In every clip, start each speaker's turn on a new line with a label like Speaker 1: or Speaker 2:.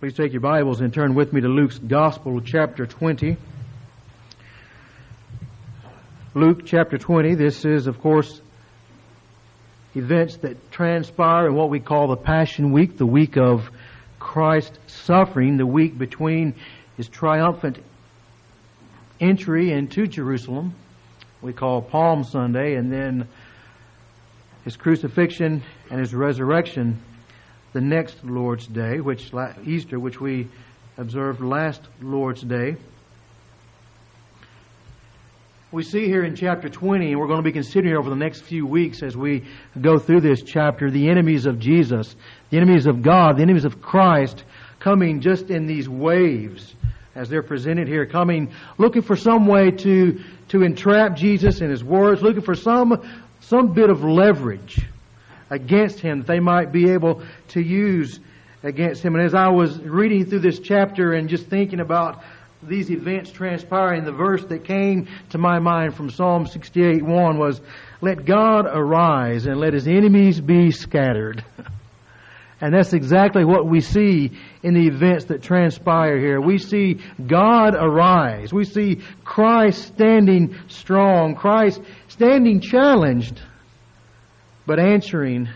Speaker 1: Please take your Bibles and turn with me to Luke's Gospel, chapter 20. Luke chapter 20, this is, of course, events that transpire in what we call the Passion Week, the week of Christ's suffering, the week between his triumphant entry into Jerusalem, we call Palm Sunday, and then his crucifixion and his resurrection the next Lord's Day, which Easter, which we observed last Lord's Day. We see here in chapter 20, and we're going to be considering over the next few weeks as we go through this chapter, the enemies of Jesus, the enemies of God, the enemies of Christ coming just in these waves as they're presented here, coming, looking for some way to, to entrap Jesus in His words, looking for some, some bit of leverage against him that they might be able to use against him. And as I was reading through this chapter and just thinking about these events transpiring, the verse that came to my mind from Psalm 68 1 was, Let God arise and let his enemies be scattered. And that's exactly what we see in the events that transpire here. We see God arise. We see Christ standing strong, Christ standing challenged but answering,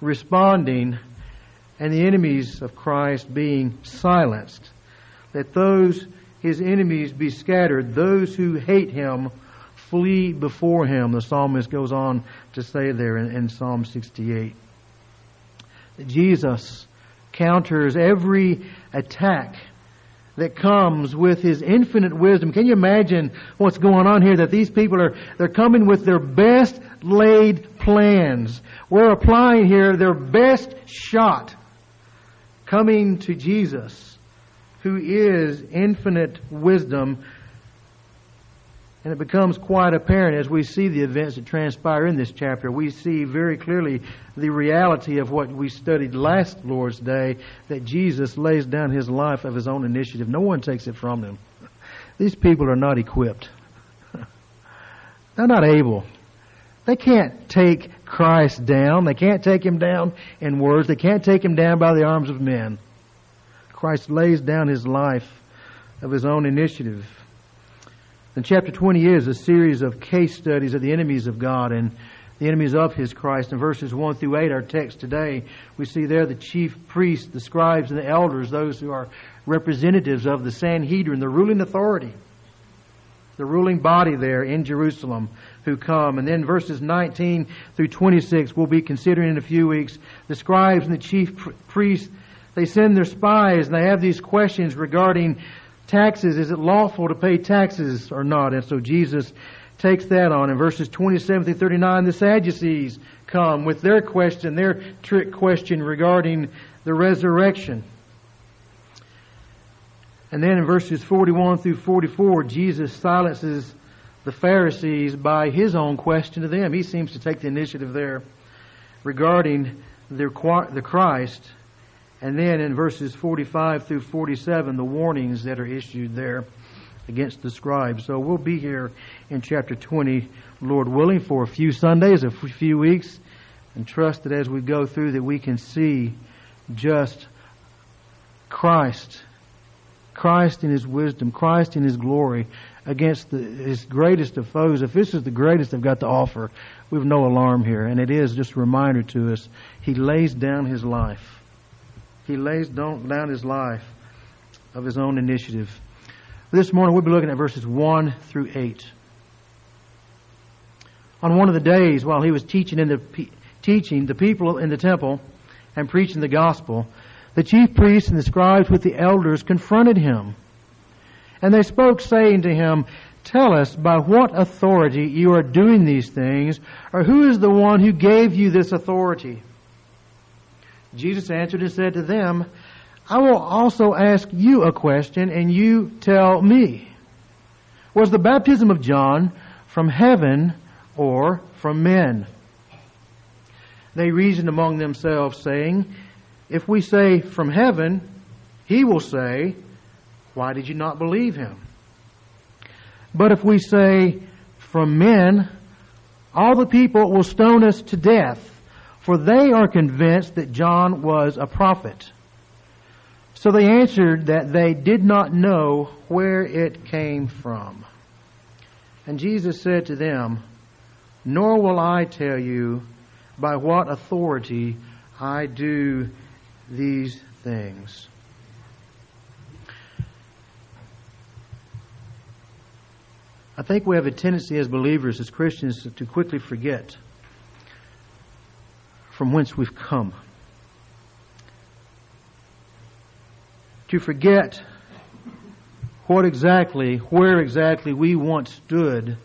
Speaker 1: responding, and the enemies of Christ being silenced. Let those, his enemies, be scattered. Those who hate him flee before him. The psalmist goes on to say there in, in Psalm 68. Jesus counters every attack that comes with his infinite wisdom. Can you imagine what's going on here? That these people are, they're coming with their best laid plans. We're applying here their best shot coming to Jesus, who is infinite wisdom. And it becomes quite apparent as we see the events that transpire in this chapter. We see very clearly the reality of what we studied last Lord's Day that Jesus lays down his life of his own initiative. No one takes it from him. These people are not equipped, they're not able. They can't take Christ down. They can't take him down in words. They can't take him down by the arms of men. Christ lays down his life of his own initiative. And chapter 20 is a series of case studies of the enemies of God and the enemies of his Christ. In verses 1 through 8, our text today, we see there the chief priests, the scribes, and the elders, those who are representatives of the Sanhedrin, the ruling authority, the ruling body there in Jerusalem who come. And then verses 19 through 26 we'll be considering in a few weeks. The scribes and the chief priests, they send their spies and they have these questions regarding taxes. Is it lawful to pay taxes or not? And so Jesus takes that on. In verses 27 through 39, the Sadducees come with their question, their trick question regarding the resurrection. And then in verses 41 through 44, Jesus silences the Pharisees by his own question to them. He seems to take the initiative there regarding the, the Christ. And then in verses 45 through 47, the warnings that are issued there against the scribes. So we'll be here in chapter 20, Lord willing, for a few Sundays, a few weeks, and trust that as we go through that we can see just Christ, Christ in His wisdom, Christ in His glory, against the, his greatest of foes. If this is the greatest they've got to offer, we have no alarm here. And it is just a reminder to us. He lays down his life. He lays down his life of his own initiative. This morning we'll be looking at verses 1 through 8. On one of the days while he was teaching in the teaching the people in the temple and preaching the gospel, the chief priests and the scribes with the elders confronted him and they spoke, saying to him, Tell us by what authority you are doing these things, or who is the one who gave you this authority? Jesus answered and said to them, I will also ask you a question, and you tell me. Was the baptism of John from heaven or from men? They reasoned among themselves, saying, If we say from heaven, he will say, why did you not believe him? But if we say, from men, all the people will stone us to death, for they are convinced that John was a prophet. So they answered that they did not know where it came from. And Jesus said to them, Nor will I tell you by what authority I do these things. I think we have a tendency as believers, as Christians, to quickly forget from whence we've come. To forget what exactly, where exactly we once stood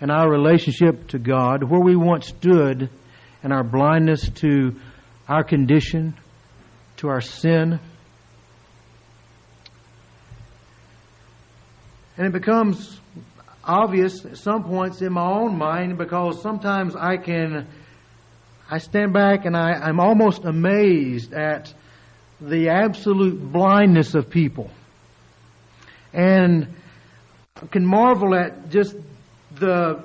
Speaker 1: in our relationship to God, where we once stood in our blindness to our condition, to our sin. And it becomes obvious at some points in my own mind because sometimes I can, I stand back and I, I'm almost amazed at the absolute blindness of people. And can marvel at just the,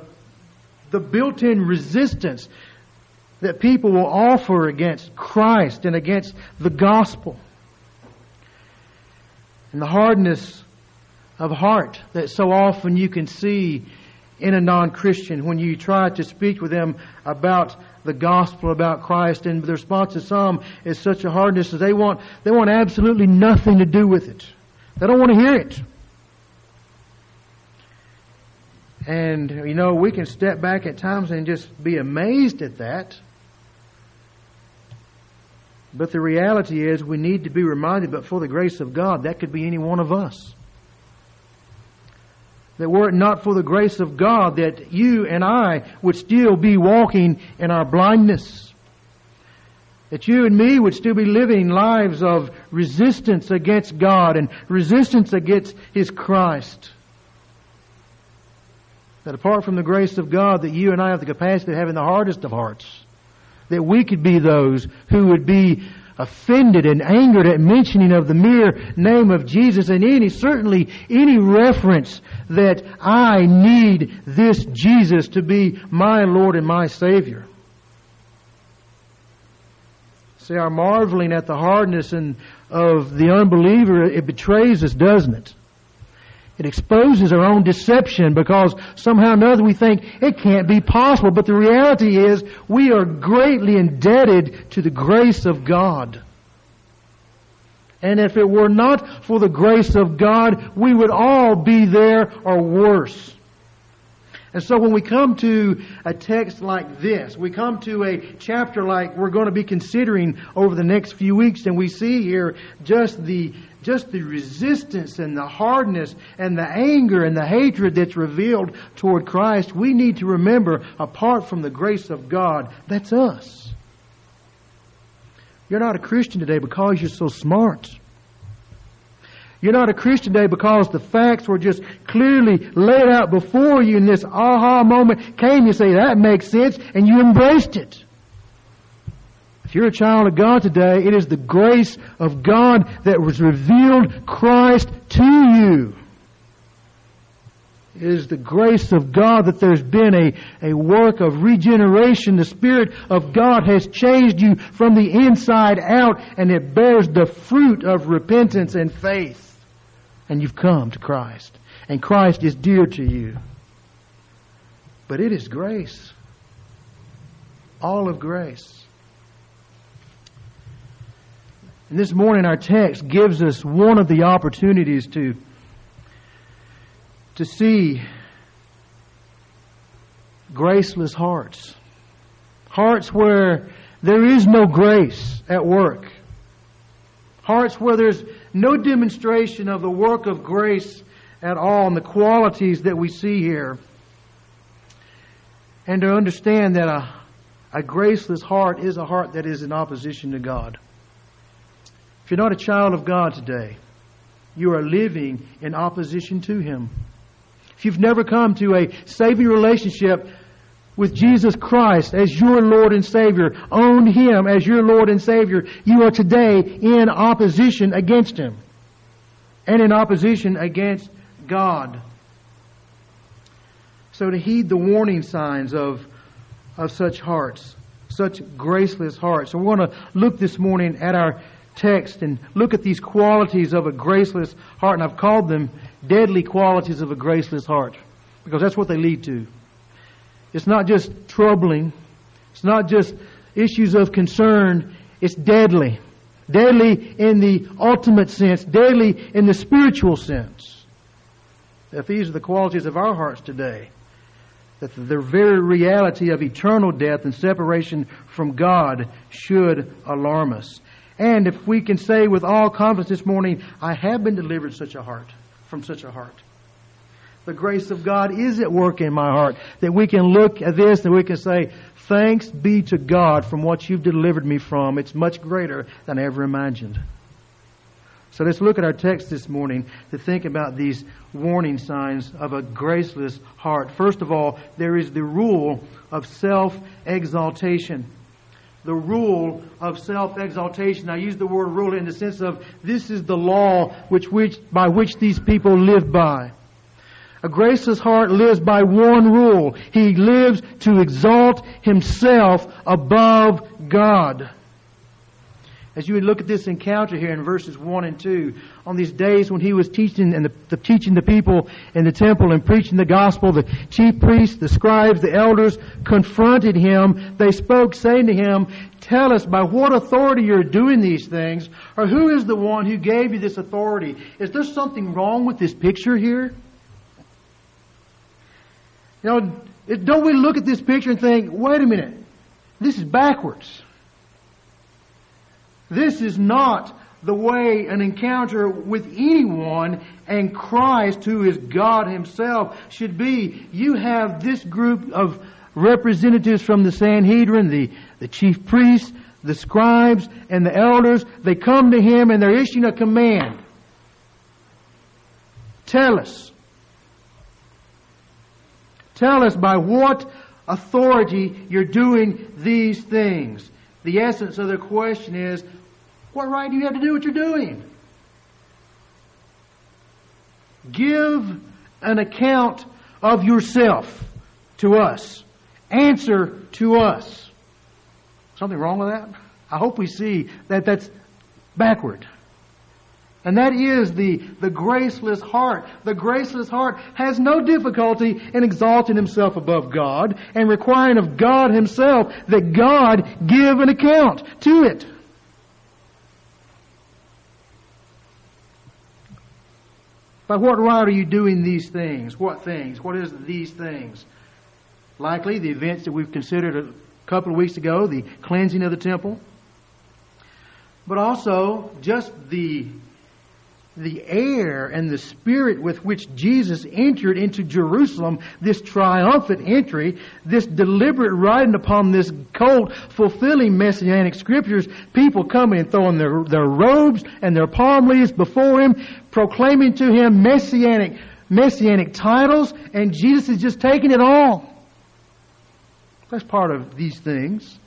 Speaker 1: the built-in resistance that people will offer against Christ and against the gospel. And the hardness of heart that so often you can see in a non-Christian when you try to speak with them about the gospel, about Christ, and the response to some is such a hardness that they want, they want absolutely nothing to do with it. They don't want to hear it. And, you know, we can step back at times and just be amazed at that. But the reality is we need to be reminded, but for the grace of God, that could be any one of us that were it not for the grace of God, that you and I would still be walking in our blindness. That you and me would still be living lives of resistance against God and resistance against His Christ. That apart from the grace of God, that you and I have the capacity of having the hardest of hearts. That we could be those who would be offended and angered at mentioning of the mere name of Jesus and any, certainly any reference that I need this Jesus to be my Lord and my Savior. See, our marveling at the hardness and of the unbeliever, it betrays us, doesn't it? It exposes our own deception because somehow or another we think it can't be possible. But the reality is we are greatly indebted to the grace of God. And if it were not for the grace of God, we would all be there or worse. And so when we come to a text like this, we come to a chapter like we're going to be considering over the next few weeks, and we see here just the just the resistance and the hardness and the anger and the hatred that's revealed toward Christ, we need to remember, apart from the grace of God, that's us. You're not a Christian today because you're so smart. You're not a Christian today because the facts were just clearly laid out before you and this aha moment came. You say, that makes sense, and you embraced it. You're a child of God today, it is the grace of God that was revealed Christ to you. It is the grace of God that there's been a, a work of regeneration. The Spirit of God has changed you from the inside out and it bears the fruit of repentance and faith and you've come to Christ. And Christ is dear to you. But it is grace. All of grace. And this morning our text gives us one of the opportunities to, to see graceless hearts. Hearts where there is no grace at work. Hearts where there's no demonstration of the work of grace at all and the qualities that we see here. And to understand that a, a graceless heart is a heart that is in opposition to God. If you're not a child of God today, you are living in opposition to Him. If you've never come to a saving relationship with Jesus Christ as your Lord and Savior, own Him as your Lord and Savior, you are today in opposition against Him and in opposition against God. So to heed the warning signs of, of such hearts, such graceless hearts. So we want to look this morning at our text and look at these qualities of a graceless heart, and I've called them deadly qualities of a graceless heart because that's what they lead to. It's not just troubling, it's not just issues of concern, it's deadly. Deadly in the ultimate sense, deadly in the spiritual sense. If these are the qualities of our hearts today, that the very reality of eternal death and separation from God should alarm us. And if we can say with all confidence this morning, I have been delivered such a heart, from such a heart. The grace of God is at work in my heart. That we can look at this and we can say, thanks be to God from what you've delivered me from. It's much greater than I ever imagined. So let's look at our text this morning to think about these warning signs of a graceless heart. First of all, there is the rule of self-exaltation. The rule of self-exaltation. I use the word rule in the sense of this is the law which, which, by which these people live by. A graceless heart lives by one rule. He lives to exalt himself above God as you would look at this encounter here in verses 1 and 2, on these days when he was teaching and the, the, teaching the people in the temple and preaching the gospel, the chief priests, the scribes, the elders confronted him. They spoke saying to him, tell us by what authority you're doing these things, or who is the one who gave you this authority? Is there something wrong with this picture here? You know, don't we look at this picture and think, wait a minute, this is backwards. This is not the way an encounter with anyone and Christ, who is God Himself, should be. You have this group of representatives from the Sanhedrin, the, the chief priests, the scribes, and the elders. They come to Him and they're issuing a command. Tell us. Tell us by what authority you're doing these things. The essence of the question is, what right do you have to do what you're doing? Give an account of yourself to us. Answer to us. Something wrong with that? I hope we see that that's backward. And that is the, the graceless heart. The graceless heart has no difficulty in exalting himself above God and requiring of God himself that God give an account to it. By what right are you doing these things? What things? What is these things? Likely the events that we've considered a couple of weeks ago, the cleansing of the temple, but also just the the air and the spirit with which Jesus entered into Jerusalem, this triumphant entry, this deliberate riding upon this colt, fulfilling messianic scriptures, people coming and throwing their, their robes and their palm leaves before him, proclaiming to him messianic, messianic titles, and Jesus is just taking it all. That's part of these things.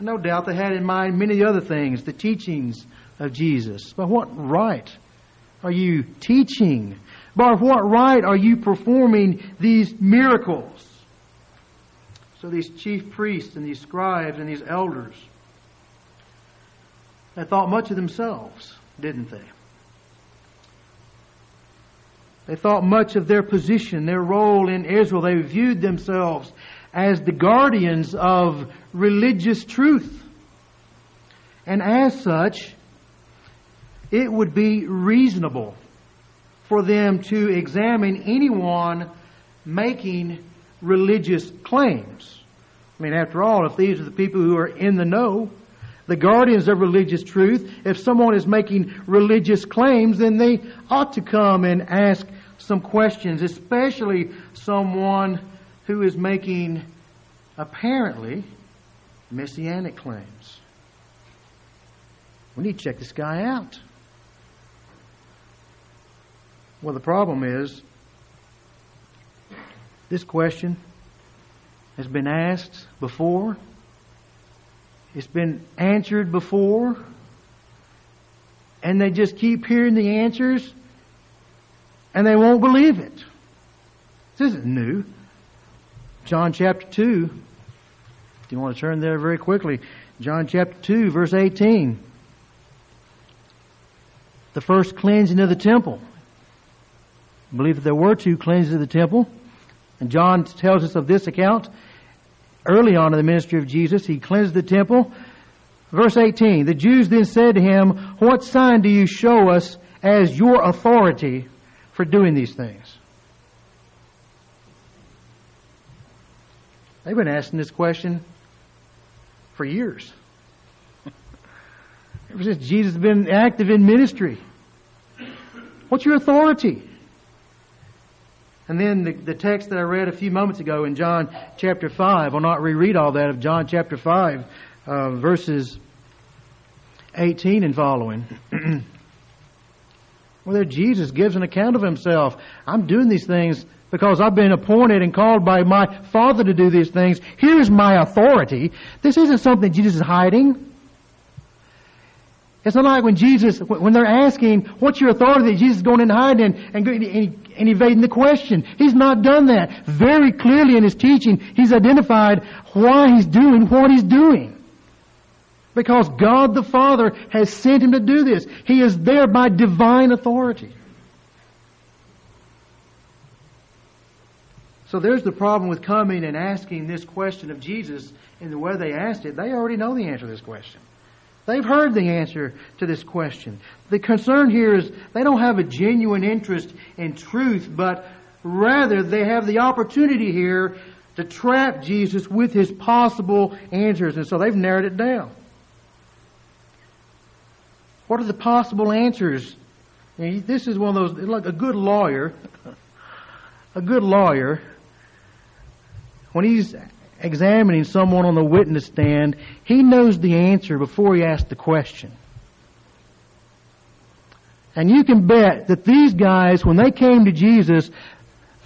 Speaker 1: No doubt they had in mind many other things, the teachings of Jesus? By what right are you teaching? By what right are you performing these miracles? So these chief priests and these scribes and these elders, they thought much of themselves, didn't they? They thought much of their position, their role in Israel. They viewed themselves as the guardians of religious truth. And as such, it would be reasonable for them to examine anyone making religious claims. I mean, after all, if these are the people who are in the know, the guardians of religious truth, if someone is making religious claims, then they ought to come and ask some questions, especially someone who is making apparently messianic claims. We need to check this guy out. Well, the problem is this question has been asked before. It's been answered before. And they just keep hearing the answers and they won't believe it. This isn't new. John chapter 2. Do you want to turn there very quickly? John chapter 2, verse 18. The first cleansing of the temple. I believe that there were two cleansings of the temple. And John tells us of this account early on in the ministry of Jesus. He cleansed the temple. Verse 18 The Jews then said to him, What sign do you show us as your authority for doing these things? They've been asking this question for years. Ever since Jesus has been active in ministry. What's your authority? And then the, the text that I read a few moments ago in John chapter 5, I'll not reread all that of John chapter 5, uh, verses 18 and following. Whether Jesus gives an account of himself. I'm doing these things because I've been appointed and called by my Father to do these things. Here's my authority. This isn't something Jesus is hiding. It's not like when Jesus, when they're asking, what's your authority? Jesus is going in hiding and, and, and evading the question. He's not done that. Very clearly in his teaching, he's identified why he's doing what he's doing. Because God the Father has sent him to do this. He is there by divine authority. So there's the problem with coming and asking this question of Jesus in the way they asked it. They already know the answer to this question. They've heard the answer to this question. The concern here is they don't have a genuine interest in truth, but rather they have the opportunity here to trap Jesus with his possible answers. And so they've narrowed it down. What are the possible answers? This is one of those, like a good lawyer, a good lawyer when he's examining someone on the witness stand, he knows the answer before he asks the question. And you can bet that these guys, when they came to Jesus,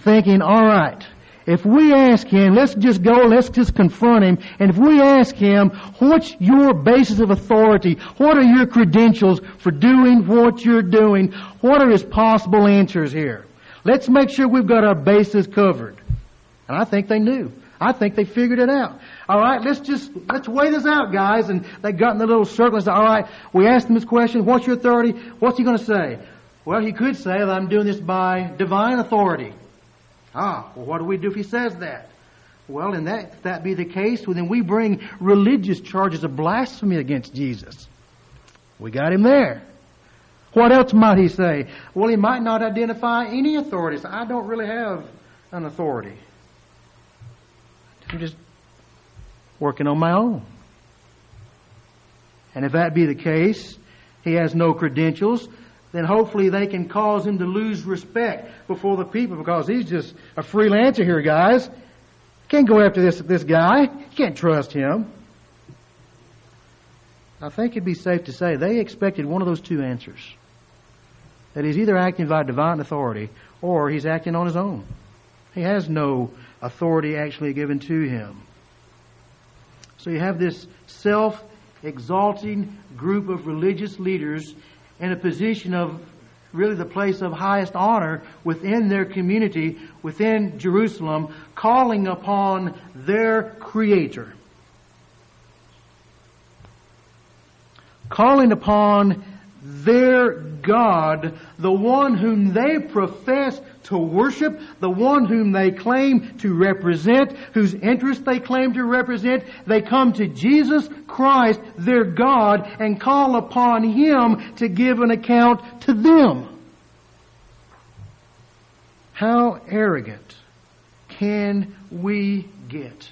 Speaker 1: thinking, all right, if we ask him, let's just go, let's just confront him, and if we ask him, what's your basis of authority? What are your credentials for doing what you're doing? What are his possible answers here? Let's make sure we've got our bases covered. And I think they knew. I think they figured it out. All right, let's just let's weigh this out, guys. And they got in the little circle and said, "All right, we asked him this question. What's your authority? What's he going to say?" Well, he could say that I'm doing this by divine authority. Ah, well, what do we do if he says that? Well, in that if that be the case, well, then we bring religious charges of blasphemy against Jesus. We got him there. What else might he say? Well, he might not identify any authorities. I don't really have an authority. I'm just working on my own. And if that be the case, he has no credentials, then hopefully they can cause him to lose respect before the people because he's just a freelancer here, guys. Can't go after this, this guy. Can't trust him. I think it'd be safe to say they expected one of those two answers. That he's either acting by divine authority or he's acting on his own. He has no authority actually given to him. So you have this self exalting group of religious leaders in a position of really the place of highest honor within their community, within Jerusalem, calling upon their Creator. Calling upon their God, the one whom they profess to worship, the one whom they claim to represent, whose interest they claim to represent. They come to Jesus Christ, their God, and call upon Him to give an account to them. How arrogant can we get?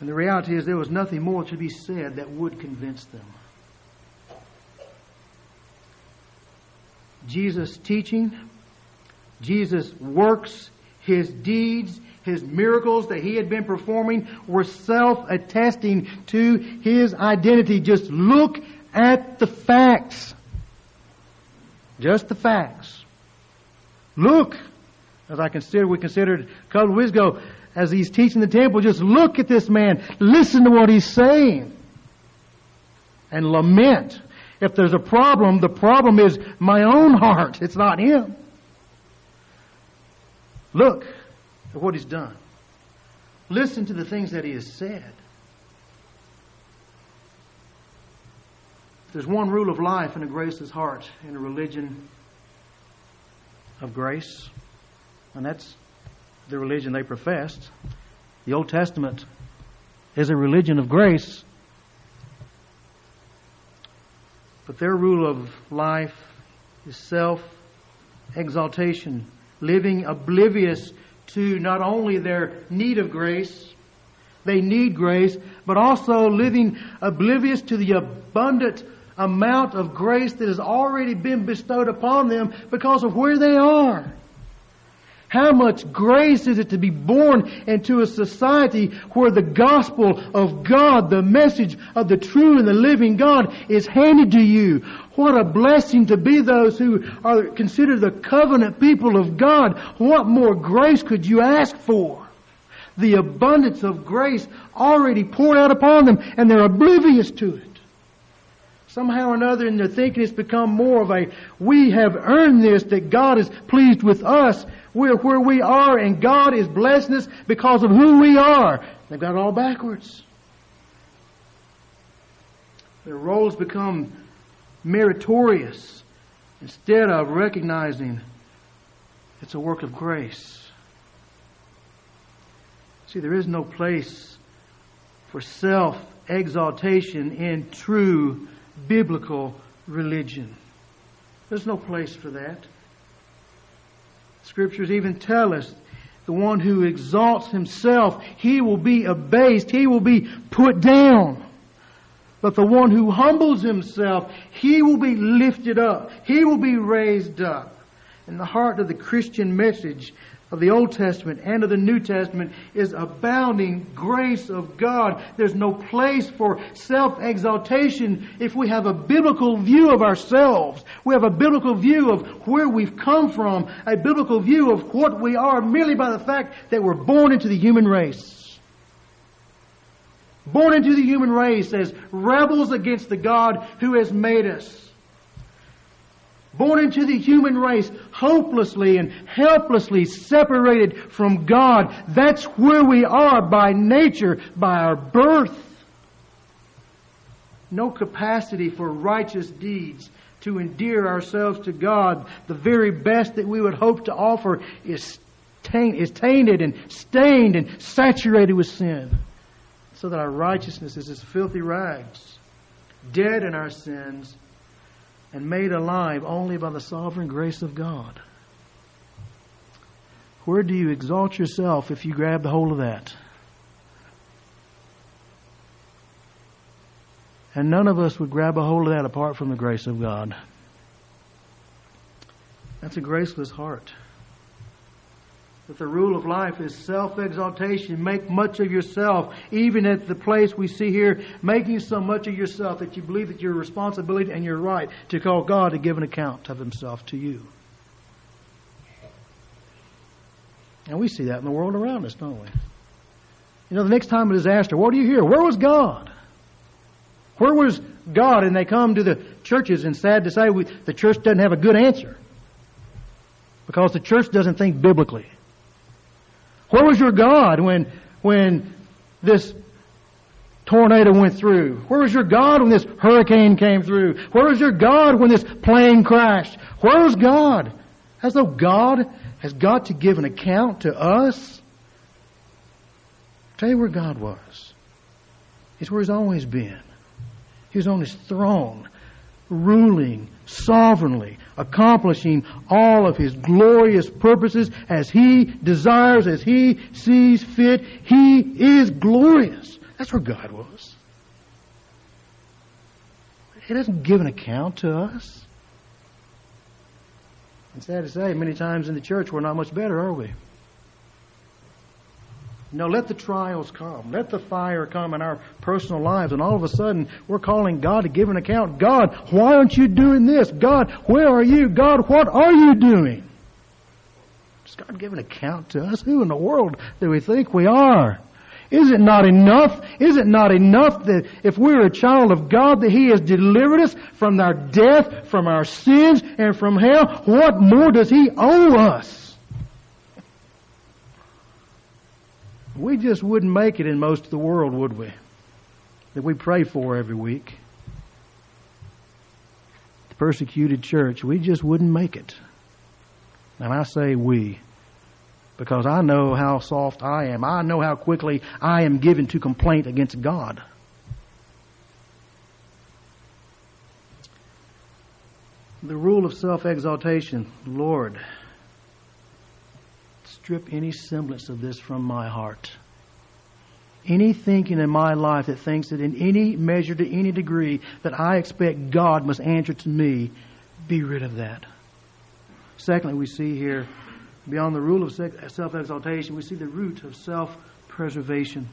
Speaker 1: And the reality is there was nothing more to be said that would convince them. Jesus' teaching, Jesus' works, his deeds, his miracles that he had been performing were self-attesting to his identity. Just look at the facts. Just the facts. Look, as I consider, we considered a couple of weeks ago, as he's teaching the temple, just look at this man. Listen to what he's saying. And lament if there's a problem, the problem is my own heart. It's not him. Look at what he's done. Listen to the things that he has said. There's one rule of life in a graceless heart, in a religion of grace, and that's the religion they professed. The Old Testament is a religion of grace, but their rule of life is self exaltation, living oblivious to not only their need of grace, they need grace, but also living oblivious to the abundant amount of grace that has already been bestowed upon them because of where they are. How much grace is it to be born into a society where the gospel of God, the message of the true and the living God is handed to you? What a blessing to be those who are considered the covenant people of God. What more grace could you ask for? The abundance of grace already poured out upon them and they're oblivious to it. Somehow or another in their thinking it's become more of a, we have earned this, that God is pleased with us. We're where we are and God is blessing us because of who we are. They've got it all backwards. Their roles become meritorious instead of recognizing it's a work of grace. See, there is no place for self exaltation in true biblical religion. There's no place for that. Scriptures even tell us the one who exalts himself, he will be abased, he will be put down. But the one who humbles himself, he will be lifted up, he will be raised up. In the heart of the Christian message, of the Old Testament and of the New Testament is abounding grace of God. There's no place for self-exaltation if we have a biblical view of ourselves. We have a biblical view of where we've come from, a biblical view of what we are merely by the fact that we're born into the human race. Born into the human race as rebels against the God who has made us born into the human race hopelessly and helplessly separated from God. That's where we are by nature, by our birth. No capacity for righteous deeds to endear ourselves to God. The very best that we would hope to offer is, taint, is tainted and stained and saturated with sin. So that our righteousness is as filthy rags, dead in our sins, and made alive only by the sovereign grace of God. Where do you exalt yourself if you grab the hold of that? And none of us would grab a hold of that apart from the grace of God. That's a graceless heart that the rule of life is self-exaltation. Make much of yourself, even at the place we see here, making so much of yourself that you believe that your responsibility and your right to call God to give an account of Himself to you. And we see that in the world around us, don't we? You know, the next time a disaster, what do you hear? Where was God? Where was God? And they come to the churches, and sad to say, we, the church doesn't have a good answer because the church doesn't think biblically. Where was your God when, when this tornado went through? Where was your God when this hurricane came through? Where was your God when this plane crashed? Where was God? As though God has got to give an account to us. I'll tell you where God was. He's where He's always been. He was on His throne, ruling sovereignly, accomplishing all of His glorious purposes as He desires, as He sees fit. He is glorious. That's where God was. He doesn't give an account to us. It's sad to say, many times in the church we're not much better, are we? No, let the trials come. Let the fire come in our personal lives. And all of a sudden, we're calling God to give an account. God, why aren't you doing this? God, where are you? God, what are you doing? Does God give an account to us? Who in the world do we think we are? Is it not enough? Is it not enough that if we're a child of God that He has delivered us from our death, from our sins, and from hell? What more does He owe us? We just wouldn't make it in most of the world, would we? That we pray for every week. The persecuted church, we just wouldn't make it. And I say we because I know how soft I am. I know how quickly I am given to complaint against God. The rule of self exaltation, Lord, strip any semblance of this from my heart. Any thinking in my life that thinks that in any measure, to any degree, that I expect God must answer to me, be rid of that. Secondly, we see here, beyond the rule of self exaltation, we see the root of self preservation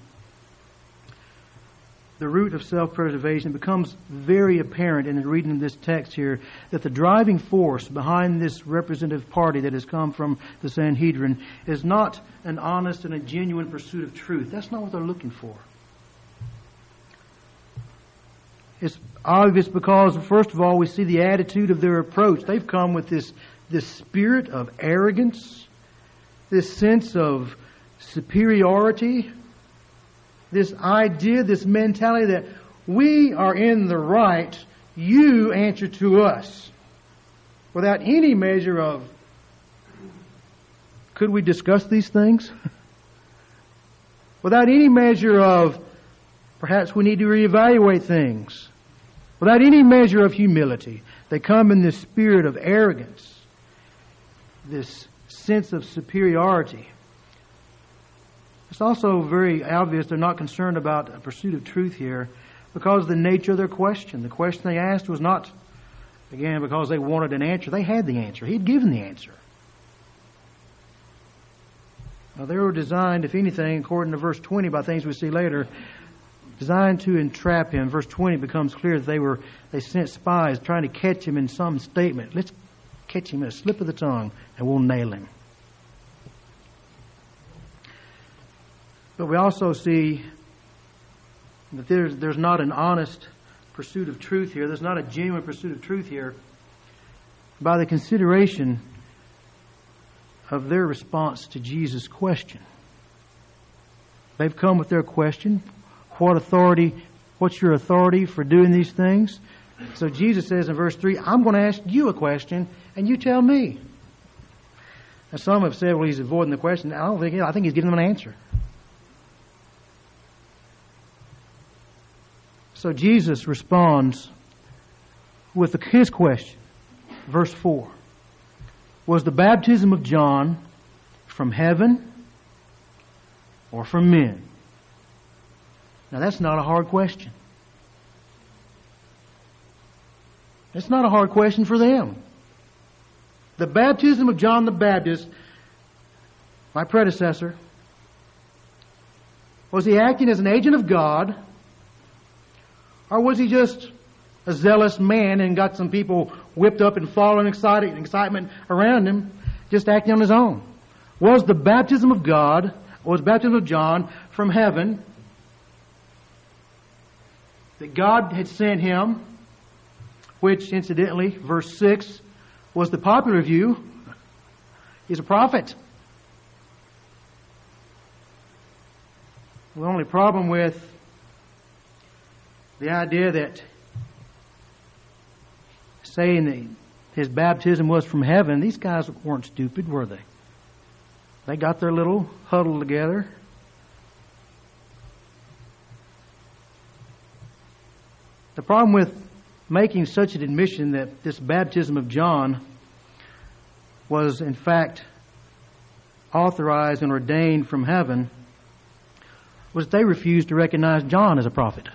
Speaker 1: the root of self preservation, becomes very apparent in the reading of this text here that the driving force behind this representative party that has come from the Sanhedrin is not an honest and a genuine pursuit of truth. That's not what they're looking for. It's obvious because, first of all, we see the attitude of their approach. They've come with this, this spirit of arrogance, this sense of superiority this idea, this mentality that we are in the right, you answer to us. Without any measure of, could we discuss these things? Without any measure of, perhaps we need to reevaluate things. Without any measure of humility. They come in this spirit of arrogance, this sense of superiority. It's also very obvious they're not concerned about a pursuit of truth here because of the nature of their question. The question they asked was not, again, because they wanted an answer. They had the answer. He'd given the answer. Now, they were designed, if anything, according to verse 20, by things we see later, designed to entrap him. Verse 20 becomes clear that they were they sent spies trying to catch him in some statement. Let's catch him in a slip of the tongue and we'll nail him. But we also see that there's, there's not an honest pursuit of truth here. There's not a genuine pursuit of truth here by the consideration of their response to Jesus' question. They've come with their question. What authority, what's your authority for doing these things? So Jesus says in verse 3, I'm going to ask you a question and you tell me. And some have said, well, he's avoiding the question. I don't think, I think he's giving them an answer. So Jesus responds with his question. Verse 4 Was the baptism of John from heaven or from men? Now, that's not a hard question. It's not a hard question for them. The baptism of John the Baptist, my predecessor, was he acting as an agent of God or was he just a zealous man and got some people whipped up and following excited, excitement around him, just acting on his own? Was the baptism of God, was baptism of John from heaven, that God had sent him, which incidentally, verse 6, was the popular view. He's a prophet. The only problem with the idea that saying that his baptism was from heaven, these guys weren't stupid, were they? They got their little huddle together. The problem with making such an admission that this baptism of John was in fact authorized and ordained from heaven was they refused to recognize John as a prophet.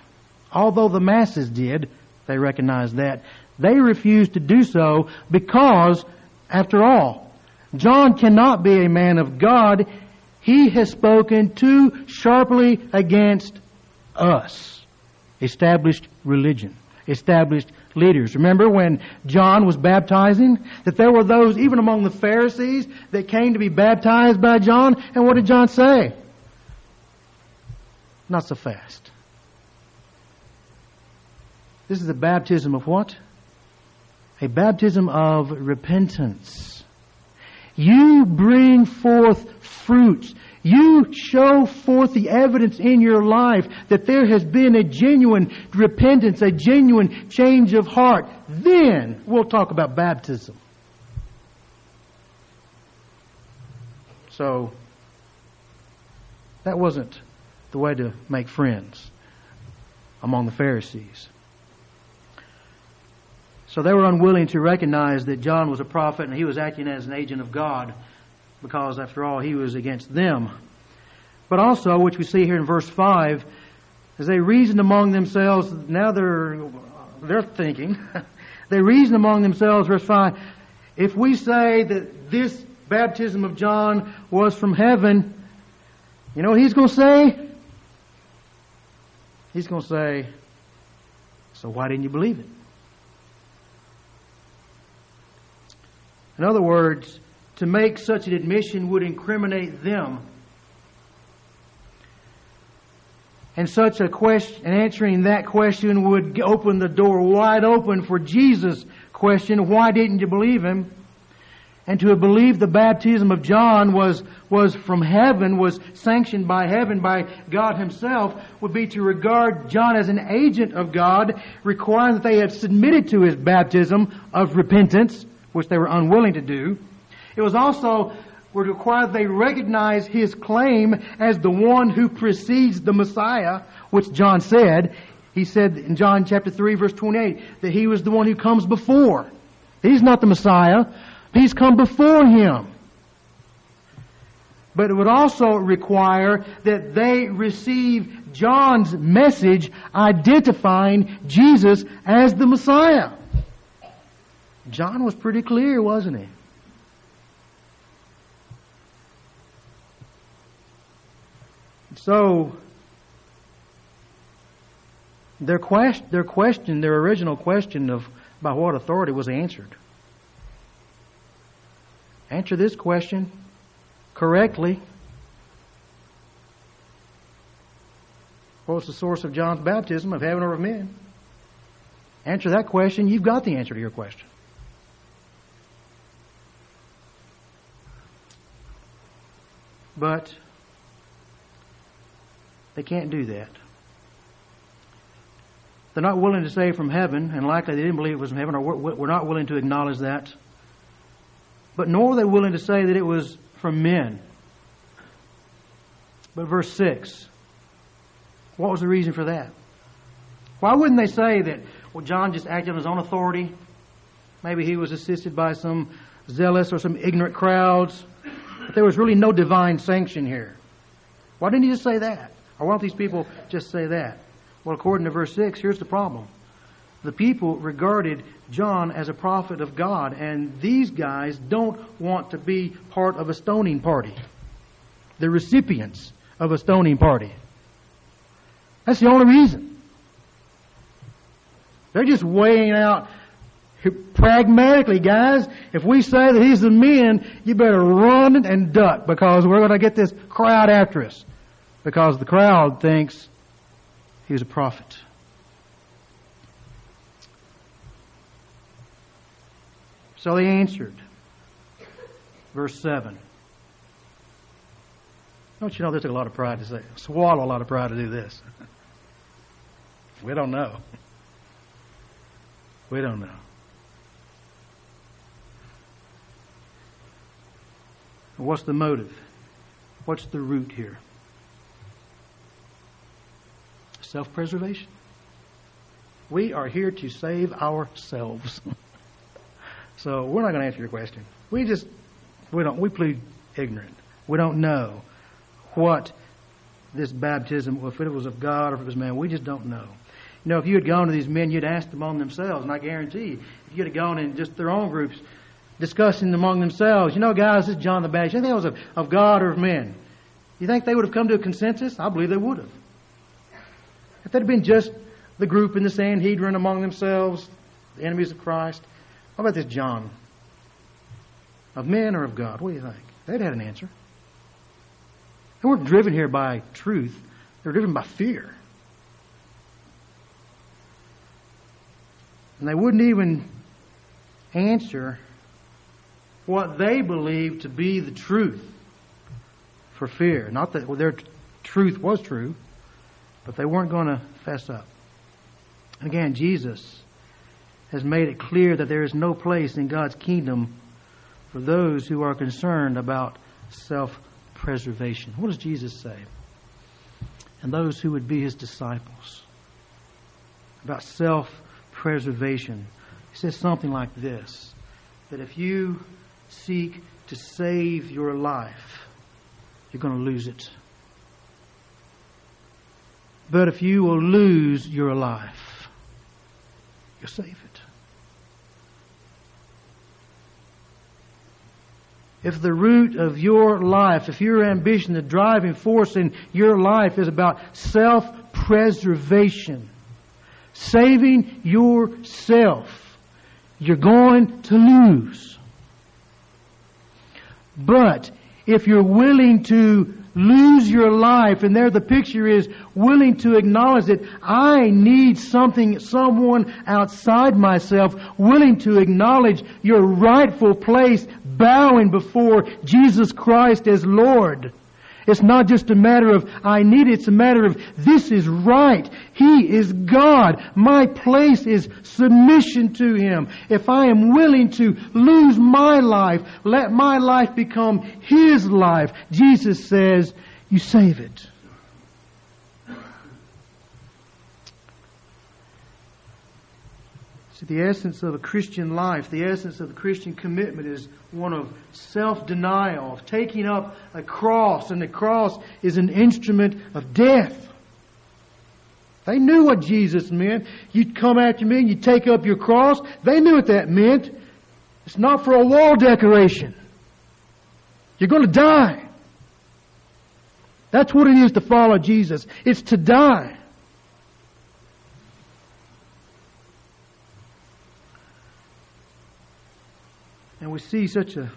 Speaker 1: Although the masses did, they recognized that. They refused to do so because, after all, John cannot be a man of God. He has spoken too sharply against us. Established religion. Established leaders. Remember when John was baptizing? That there were those, even among the Pharisees, that came to be baptized by John. And what did John say? Not so fast. This is a baptism of what? A baptism of repentance. You bring forth fruits. you show forth the evidence in your life that there has been a genuine repentance, a genuine change of heart, then we'll talk about baptism. So, that wasn't the way to make friends among the Pharisees. So they were unwilling to recognize that John was a prophet and he was acting as an agent of God because, after all, he was against them. But also, which we see here in verse 5, as they reasoned among themselves, now they're, they're thinking, they reasoned among themselves, verse 5, if we say that this baptism of John was from heaven, you know what he's going to say? He's going to say, so why didn't you believe it? In other words, to make such an admission would incriminate them. And such a question, answering that question would open the door wide open for Jesus' question, why didn't you believe him? And to have believed the baptism of John was, was from heaven, was sanctioned by heaven, by God Himself, would be to regard John as an agent of God, requiring that they had submitted to his baptism of repentance, which they were unwilling to do. It was also would require they recognize his claim as the one who precedes the Messiah, which John said. He said in John chapter 3 verse 28 that he was the one who comes before. He's not the Messiah. He's come before him. But it would also require that they receive John's message identifying Jesus as the Messiah. John was pretty clear, wasn't he? So, their, quest, their question, their original question of by what authority was answered. Answer this question correctly. What was the source of John's baptism of heaven or of men? Answer that question, you've got the answer to your question. But they can't do that. They're not willing to say from heaven, and likely they didn't believe it was from heaven, or we're not willing to acknowledge that but nor were they willing to say that it was from men. But verse 6, what was the reason for that? Why wouldn't they say that, well, John just acted on his own authority? Maybe he was assisted by some zealous or some ignorant crowds. There was really no divine sanction here. Why didn't he just say that? Or why don't these people just say that? Well, according to verse 6, here's the problem. The people regarded John as a prophet of God, and these guys don't want to be part of a stoning party. The recipients of a stoning party. That's the only reason. They're just weighing out pragmatically, guys. If we say that he's the men, you better run and duck because we're going to get this crowd after us. Because the crowd thinks he's a prophet. So they answered. Verse 7. Don't you know took a lot of pride to say, swallow a lot of pride to do this? we don't know. We don't know. What's the motive? What's the root here? Self preservation. We are here to save ourselves. So we're not going to answer your question. We just, we don't, we plead ignorant. We don't know what this baptism, if it was of God or if it was man, we just don't know. You know, if you had gone to these men, you'd asked them among themselves, and I guarantee you, if you'd have gone in just their own groups, discussing among themselves, you know, guys, this is John the Baptist. You think that was of, of God or of men? You think they would have come to a consensus? I believe they would have. If had been just the group in the Sanhedrin among themselves, the enemies of Christ, how about this John? Of men or of God? What do you think? They'd had an answer. They weren't driven here by truth. They were driven by fear. And they wouldn't even answer what they believed to be the truth. for fear. Not that their truth was true, but they weren't going to fess up. Again, Jesus has made it clear that there is no place in God's kingdom for those who are concerned about self preservation. What does Jesus say? And those who would be his disciples about self preservation. He says something like this that if you seek to save your life, you're going to lose it. But if you will lose your life, you'll save it. If the root of your life, if your ambition, the driving force in your life is about self preservation, saving yourself, you're going to lose. But if you're willing to lose your life, and there the picture is willing to acknowledge that I need something, someone outside myself, willing to acknowledge your rightful place, bowing before Jesus Christ as Lord. It's not just a matter of I need it, it's a matter of this is right. He is God. My place is submission to Him. If I am willing to lose my life, let my life become His life. Jesus says, you save it. The essence of a Christian life, the essence of a Christian commitment is one of self-denial, of taking up a cross, and the cross is an instrument of death. They knew what Jesus meant. You'd come after me and you'd take up your cross. They knew what that meant. It's not for a wall decoration. You're going to die. That's what it is to follow Jesus. It's to die. We see such a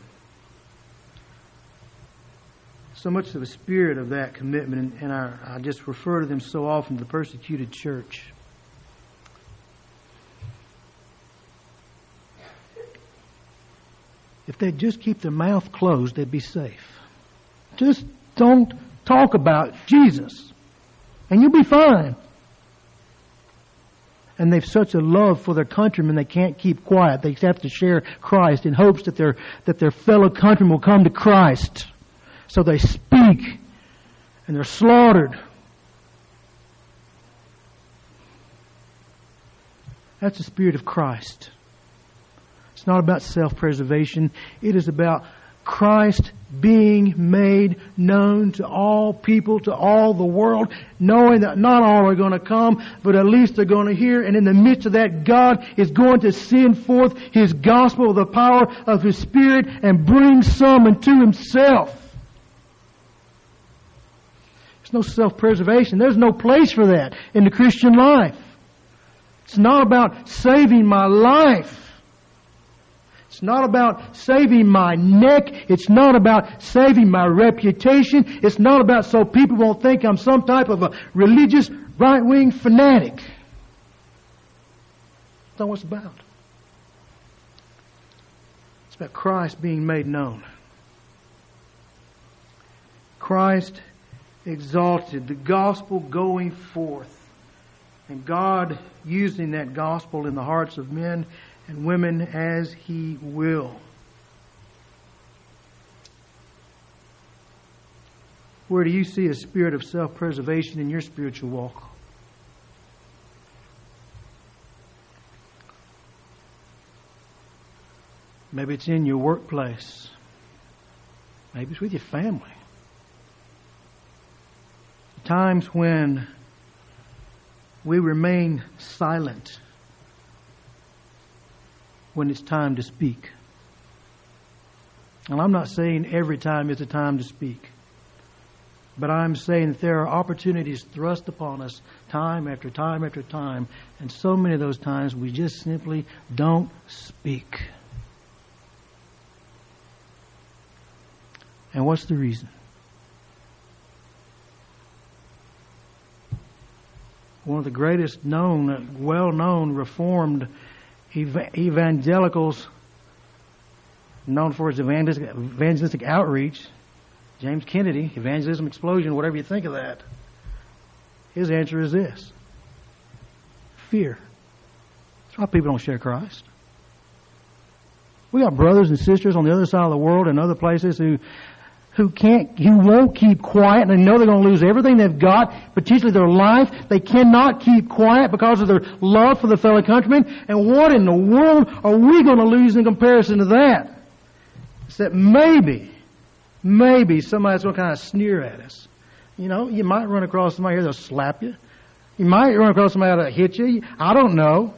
Speaker 1: so much of the spirit of that commitment, and our, I just refer to them so often, the persecuted church. If they'd just keep their mouth closed, they'd be safe. Just don't talk about Jesus, and you'll be fine and they've such a love for their countrymen they can't keep quiet. They have to share Christ in hopes that their that their fellow countrymen will come to Christ. So they speak and they're slaughtered. That's the spirit of Christ. It's not about self-preservation. It is about Christ being made known to all people, to all the world, knowing that not all are going to come, but at least they're going to hear. And in the midst of that, God is going to send forth His gospel, the power of His Spirit, and bring some unto Himself. There's no self-preservation. There's no place for that in the Christian life. It's not about saving my life. It's not about saving my neck. It's not about saving my reputation. It's not about so people won't think I'm some type of a religious right-wing fanatic. That's not what it's about. It's about Christ being made known. Christ exalted, the gospel going forth, and God using that gospel in the hearts of men and women as He will. Where do you see a spirit of self preservation in your spiritual walk? Maybe it's in your workplace. Maybe it's with your family. Times when we remain silent when it's time to speak. And I'm not saying every time is a time to speak. But I'm saying that there are opportunities thrust upon us time after time after time. And so many of those times we just simply don't speak. And what's the reason? One of the greatest known, well known Reformed evangelicals known for its evangelistic outreach James Kennedy, evangelism explosion, whatever you think of that. His answer is this fear. That's why people don't share Christ. We got brothers and sisters on the other side of the world and other places who who can't, who won't keep quiet and they know they're going to lose everything they've got, potentially their life. They cannot keep quiet because of their love for the fellow countrymen. And what in the world are we going to lose in comparison to that? It's that maybe, maybe somebody's going to kind of sneer at us. You know, you might run across somebody here that'll slap you. You might run across somebody that'll hit you. I don't know.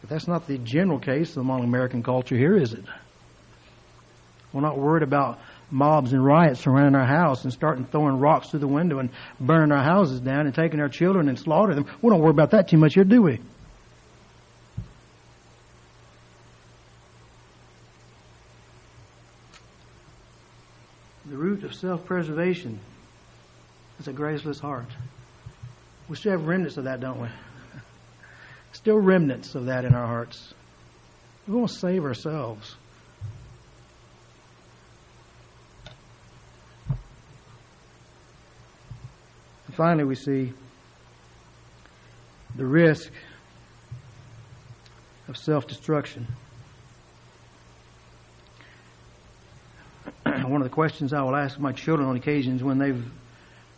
Speaker 1: But that's not the general case among American culture here, is it? We're not worried about mobs and riots surrounding our house and starting throwing rocks through the window and burning our houses down and taking our children and slaughtering them. We don't worry about that too much here, do we? The root of self-preservation is a graceless heart. We still have remnants of that, don't we? Still remnants of that in our hearts. We want to save ourselves. Finally, we see the risk of self destruction. One of the questions I will ask my children on occasions when they've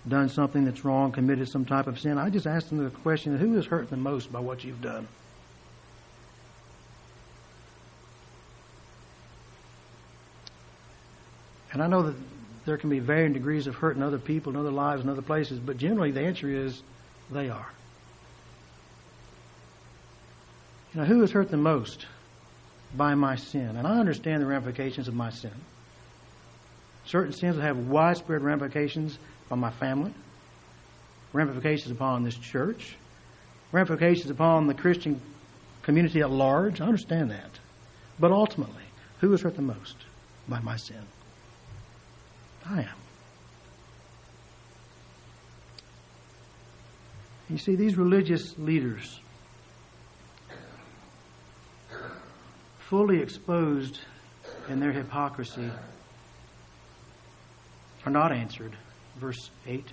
Speaker 1: done something that's wrong, committed some type of sin, I just ask them the question who is hurt the most by what you've done? And I know that there can be varying degrees of hurt in other people, in other lives, in other places, but generally the answer is they are. You know, who is hurt the most by my sin? And I understand the ramifications of my sin. Certain sins have widespread ramifications on my family, ramifications upon this church, ramifications upon the Christian community at large. I understand that. But ultimately, who is hurt the most by my sin? I am. You see, these religious leaders, fully exposed in their hypocrisy, are not answered. Verse 8.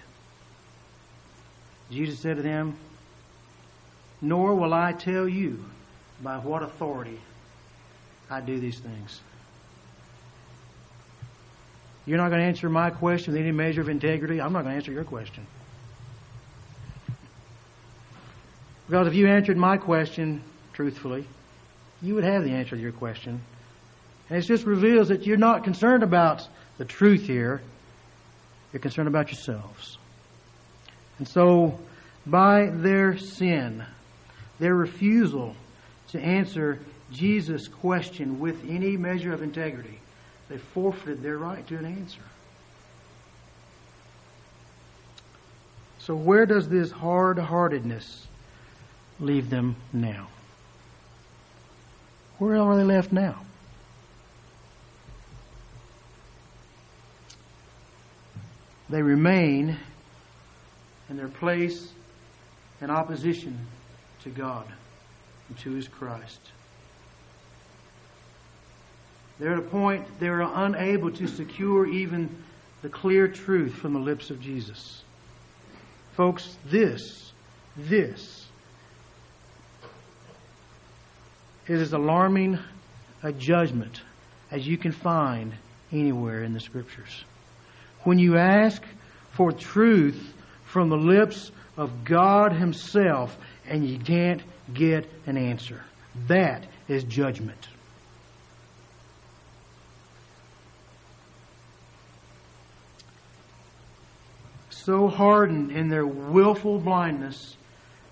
Speaker 1: Jesus said to them, Nor will I tell you by what authority I do these things. You're not going to answer my question with any measure of integrity. I'm not going to answer your question. Because if you answered my question truthfully, you would have the answer to your question. And it just reveals that you're not concerned about the truth here. You're concerned about yourselves. And so, by their sin, their refusal to answer Jesus' question with any measure of integrity, they forfeited their right to an answer. So, where does this hard heartedness leave them now? Where are they left now? They remain in their place in opposition to God and to His Christ. They're at a point they're unable to secure even the clear truth from the lips of Jesus. Folks, this, this is as alarming a judgment as you can find anywhere in the Scriptures. When you ask for truth from the lips of God Himself and you can't get an answer, that is judgment. So hardened in their willful blindness,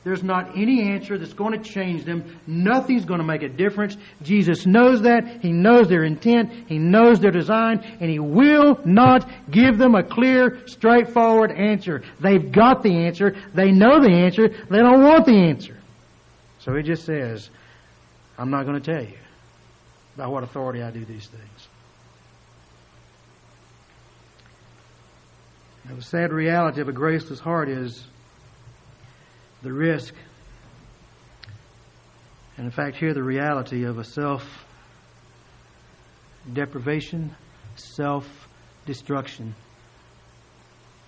Speaker 1: there's not any answer that's going to change them. Nothing's going to make a difference. Jesus knows that. He knows their intent. He knows their design. And He will not give them a clear, straightforward answer. They've got the answer. They know the answer. They don't want the answer. So He just says, I'm not going to tell you by what authority I do these things. Now, the sad reality of a graceless heart is the risk, and in fact, here the reality of a self deprivation, self destruction.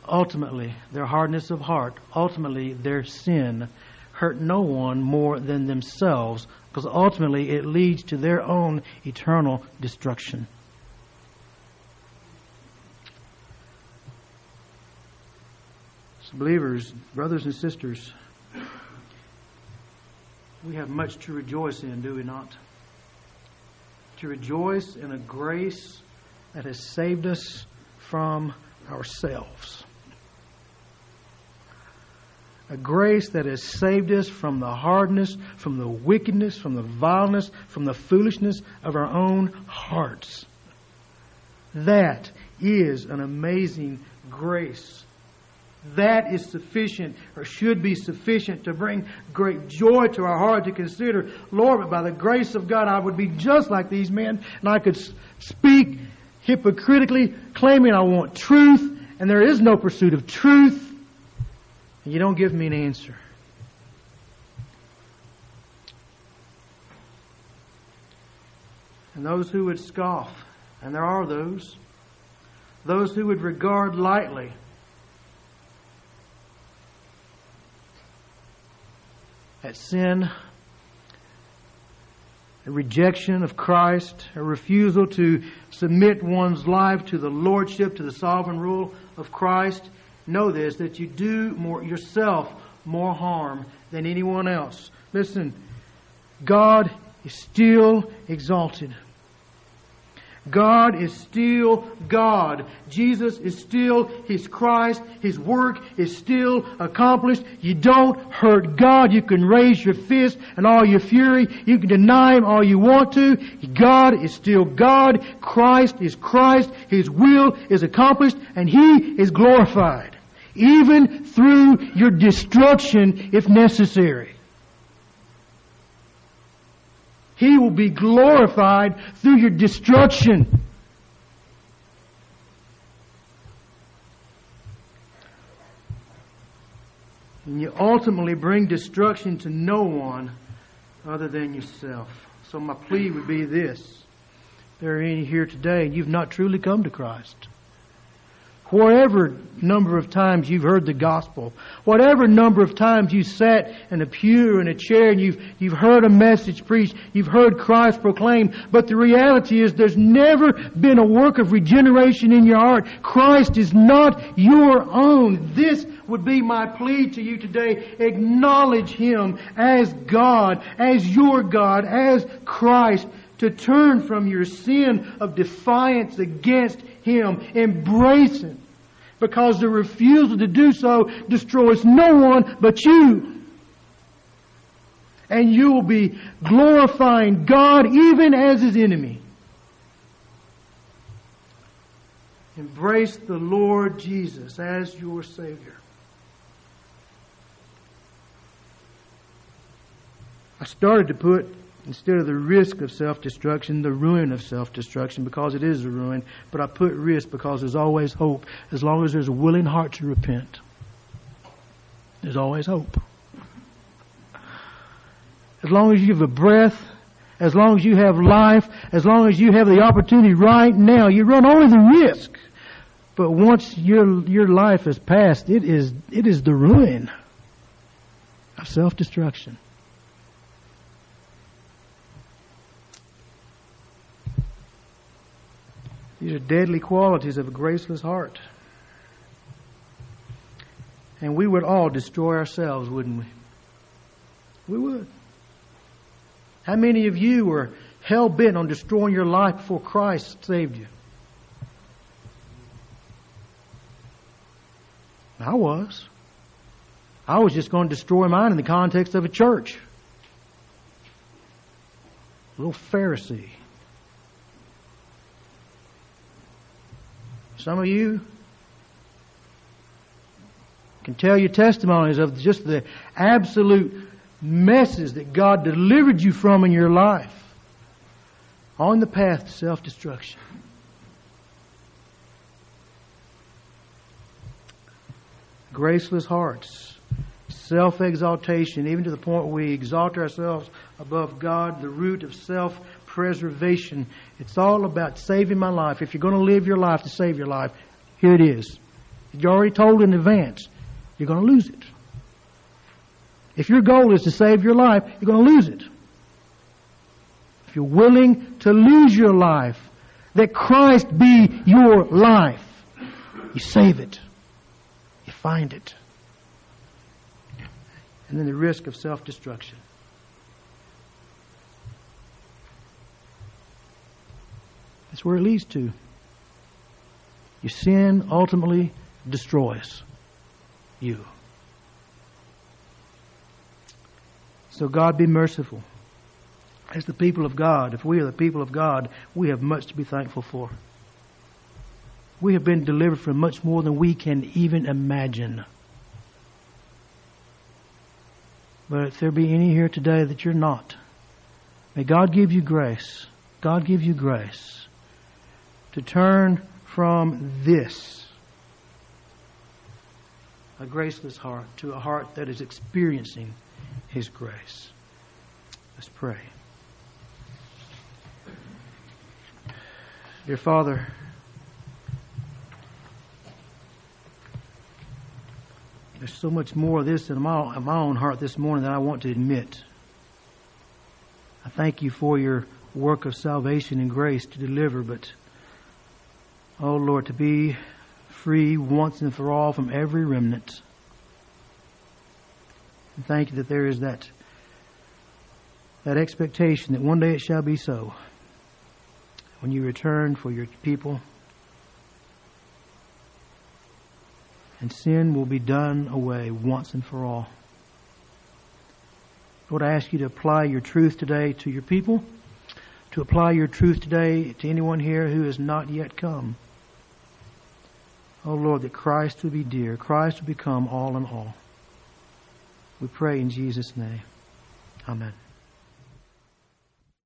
Speaker 1: Ultimately, their hardness of heart, ultimately, their sin, hurt no one more than themselves, because ultimately it leads to their own eternal destruction. Believers, brothers and sisters, we have much to rejoice in, do we not? To rejoice in a grace that has saved us from ourselves. A grace that has saved us from the hardness, from the wickedness, from the vileness, from the foolishness of our own hearts. That is an amazing grace. That is sufficient, or should be sufficient, to bring great joy to our heart to consider, Lord, but by the grace of God, I would be just like these men, and I could speak hypocritically, claiming I want truth, and there is no pursuit of truth, and you don't give me an answer. And those who would scoff, and there are those, those who would regard lightly at sin, a rejection of Christ, a refusal to submit one's life to the lordship, to the sovereign rule of Christ, know this that you do more yourself more harm than anyone else. Listen, God is still exalted. God is still God. Jesus is still His Christ. His work is still accomplished. You don't hurt God. You can raise your fist and all your fury. You can deny Him all you want to. God is still God. Christ is Christ. His will is accomplished and He is glorified. Even through your destruction if necessary. He will be glorified through your destruction. And you ultimately bring destruction to no one other than yourself. So my plea would be this. If there are any here today and you've not truly come to Christ, whatever number of times you've heard the gospel, whatever number of times you sat in a pew in a chair and you've, you've heard a message preached, you've heard Christ proclaimed, but the reality is there's never been a work of regeneration in your heart. Christ is not your own. This would be my plea to you today. Acknowledge Him as God, as your God, as Christ to turn from your sin of defiance against Him. Embrace Him because the refusal to do so destroys no one but you. And you will be glorifying God even as His enemy. Embrace the Lord Jesus as your Savior. I started to put instead of the risk of self destruction, the ruin of self destruction, because it is a ruin. But I put risk because there's always hope as long as there's a willing heart to repent. There's always hope. As long as you have a breath, as long as you have life, as long as you have the opportunity right now, you run only the risk. But once your your life is passed, it is it is the ruin of self destruction. These are deadly qualities of a graceless heart. And we would all destroy ourselves, wouldn't we? We would. How many of you were hell bent on destroying your life before Christ saved you? I was. I was just going to destroy mine in the context of a church. A little Pharisee. Some of you can tell your testimonies of just the absolute messes that God delivered you from in your life on the path to self destruction. Graceless hearts, self exaltation, even to the point where we exalt ourselves above God, the root of self preservation. It's all about saving my life. If you're going to live your life to save your life, here it is. You're already told in advance, you're going to lose it. If your goal is to save your life, you're going to lose it. If you're willing to lose your life, that Christ be your life, you save it. You find it. And then the risk of self destruction. That's where it leads to. Your sin ultimately destroys you. So God be merciful. As the people of God, if we are the people of God, we have much to be thankful for. We have been delivered from much more than we can even imagine. But if there be any here today that you're not, may God give you grace. God give you grace to turn from this, a graceless heart, to a heart that is experiencing His grace. Let's pray. Dear Father, there's so much more of this in my, in my own heart this morning that I want to admit. I thank you for your work of salvation and grace to deliver, but Oh Lord, to be free once and for all from every remnant. And thank you that there is that, that expectation that one day it shall be so. When you return for your people, and sin will be done away once and for all. Lord, I ask you to apply your truth today to your people, to apply your truth today to anyone here who has not yet come. Oh Lord, that Christ would be dear, Christ would become all in all. We pray in Jesus' name. Amen.